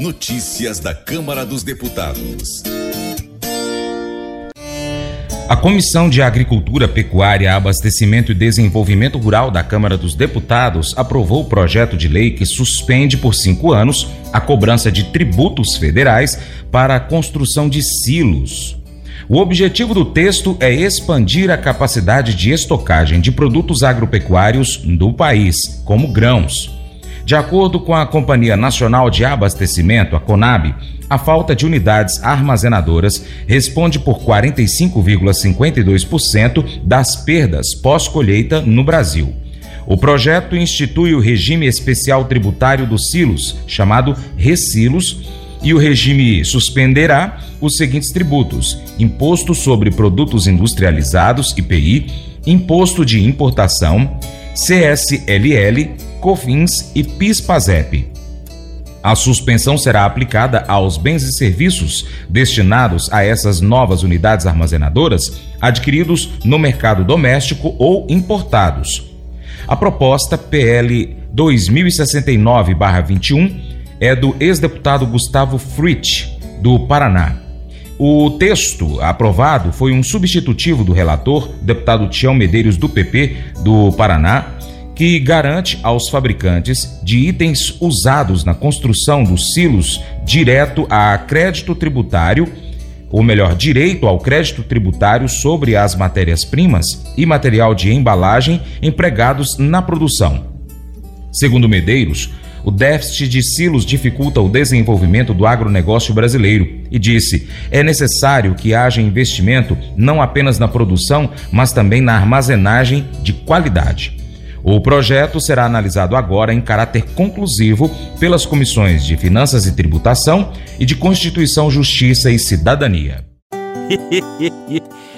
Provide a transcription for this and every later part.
Notícias da Câmara dos Deputados. A Comissão de Agricultura, Pecuária, Abastecimento e Desenvolvimento Rural da Câmara dos Deputados aprovou o projeto de lei que suspende por cinco anos a cobrança de tributos federais para a construção de silos. O objetivo do texto é expandir a capacidade de estocagem de produtos agropecuários do país, como grãos. De acordo com a Companhia Nacional de Abastecimento, a CONAB, a falta de unidades armazenadoras responde por 45,52% das perdas pós-colheita no Brasil. O projeto institui o regime especial tributário dos silos, chamado Resilos, e o regime suspenderá os seguintes tributos: Imposto sobre Produtos Industrializados, IPI, Imposto de Importação, CSLL, COFINS e PIS/PASEP. A suspensão será aplicada aos bens e serviços destinados a essas novas unidades armazenadoras adquiridos no mercado doméstico ou importados. A proposta PL 2069-21 é do ex-deputado Gustavo Fritsch, do Paraná. O texto aprovado foi um substitutivo do relator, deputado Tião Medeiros, do PP do Paraná, que garante aos fabricantes de itens usados na construção dos silos direto a crédito tributário, ou melhor, direito ao crédito tributário sobre as matérias-primas e material de embalagem empregados na produção. Segundo Medeiros, o déficit de silos dificulta o desenvolvimento do agronegócio brasileiro e disse: é necessário que haja investimento não apenas na produção, mas também na armazenagem de qualidade. O projeto será analisado agora em caráter conclusivo pelas comissões de Finanças e Tributação e de Constituição, Justiça e Cidadania.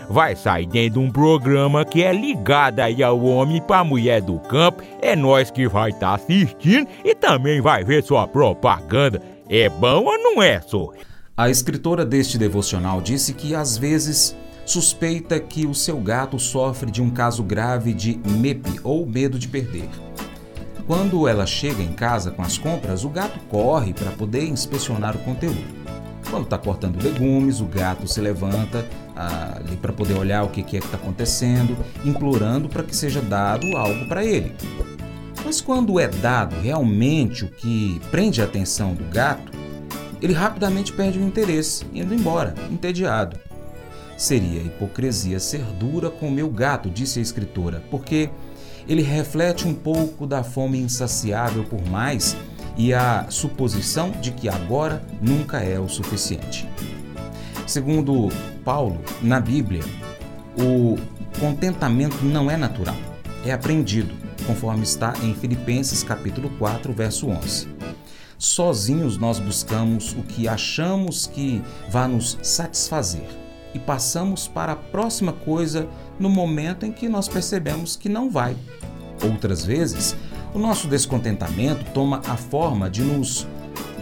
vai sair dentro de um programa que é ligado aí ao homem para a mulher do campo. É nós que vai estar tá assistindo e também vai ver sua propaganda. É bom ou não é, só? A escritora deste devocional disse que às vezes suspeita que o seu gato sofre de um caso grave de MEP ou medo de perder. Quando ela chega em casa com as compras, o gato corre para poder inspecionar o conteúdo. Quando está cortando legumes, o gato se levanta ah, ali para poder olhar o que, que é que está acontecendo, implorando para que seja dado algo para ele. Mas quando é dado realmente o que prende a atenção do gato, ele rapidamente perde o interesse, indo embora, entediado. Seria hipocrisia ser dura com o meu gato, disse a escritora, porque ele reflete um pouco da fome insaciável por mais e a suposição de que agora nunca é o suficiente. Segundo Paulo, na Bíblia, o contentamento não é natural, é aprendido, conforme está em Filipenses capítulo 4, verso 11. Sozinhos nós buscamos o que achamos que vai nos satisfazer e passamos para a próxima coisa no momento em que nós percebemos que não vai. Outras vezes, o nosso descontentamento toma a forma de nos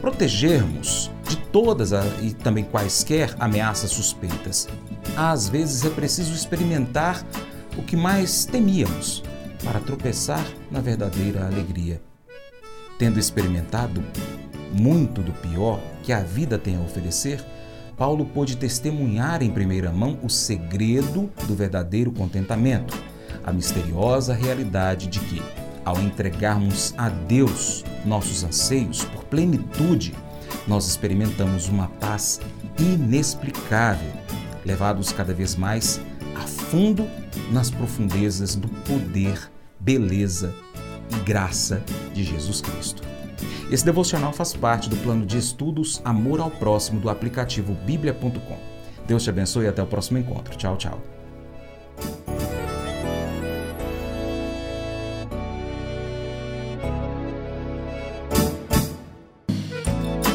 protegermos de todas a, e também quaisquer ameaças suspeitas. Às vezes é preciso experimentar o que mais temíamos para tropeçar na verdadeira alegria. Tendo experimentado muito do pior que a vida tem a oferecer, Paulo pôde testemunhar em primeira mão o segredo do verdadeiro contentamento, a misteriosa realidade de que ao entregarmos a Deus nossos anseios por plenitude, nós experimentamos uma paz inexplicável, levados cada vez mais a fundo nas profundezas do poder, beleza e graça de Jesus Cristo. Esse devocional faz parte do plano de estudos Amor ao Próximo do aplicativo bíblia.com. Deus te abençoe e até o próximo encontro. Tchau, tchau.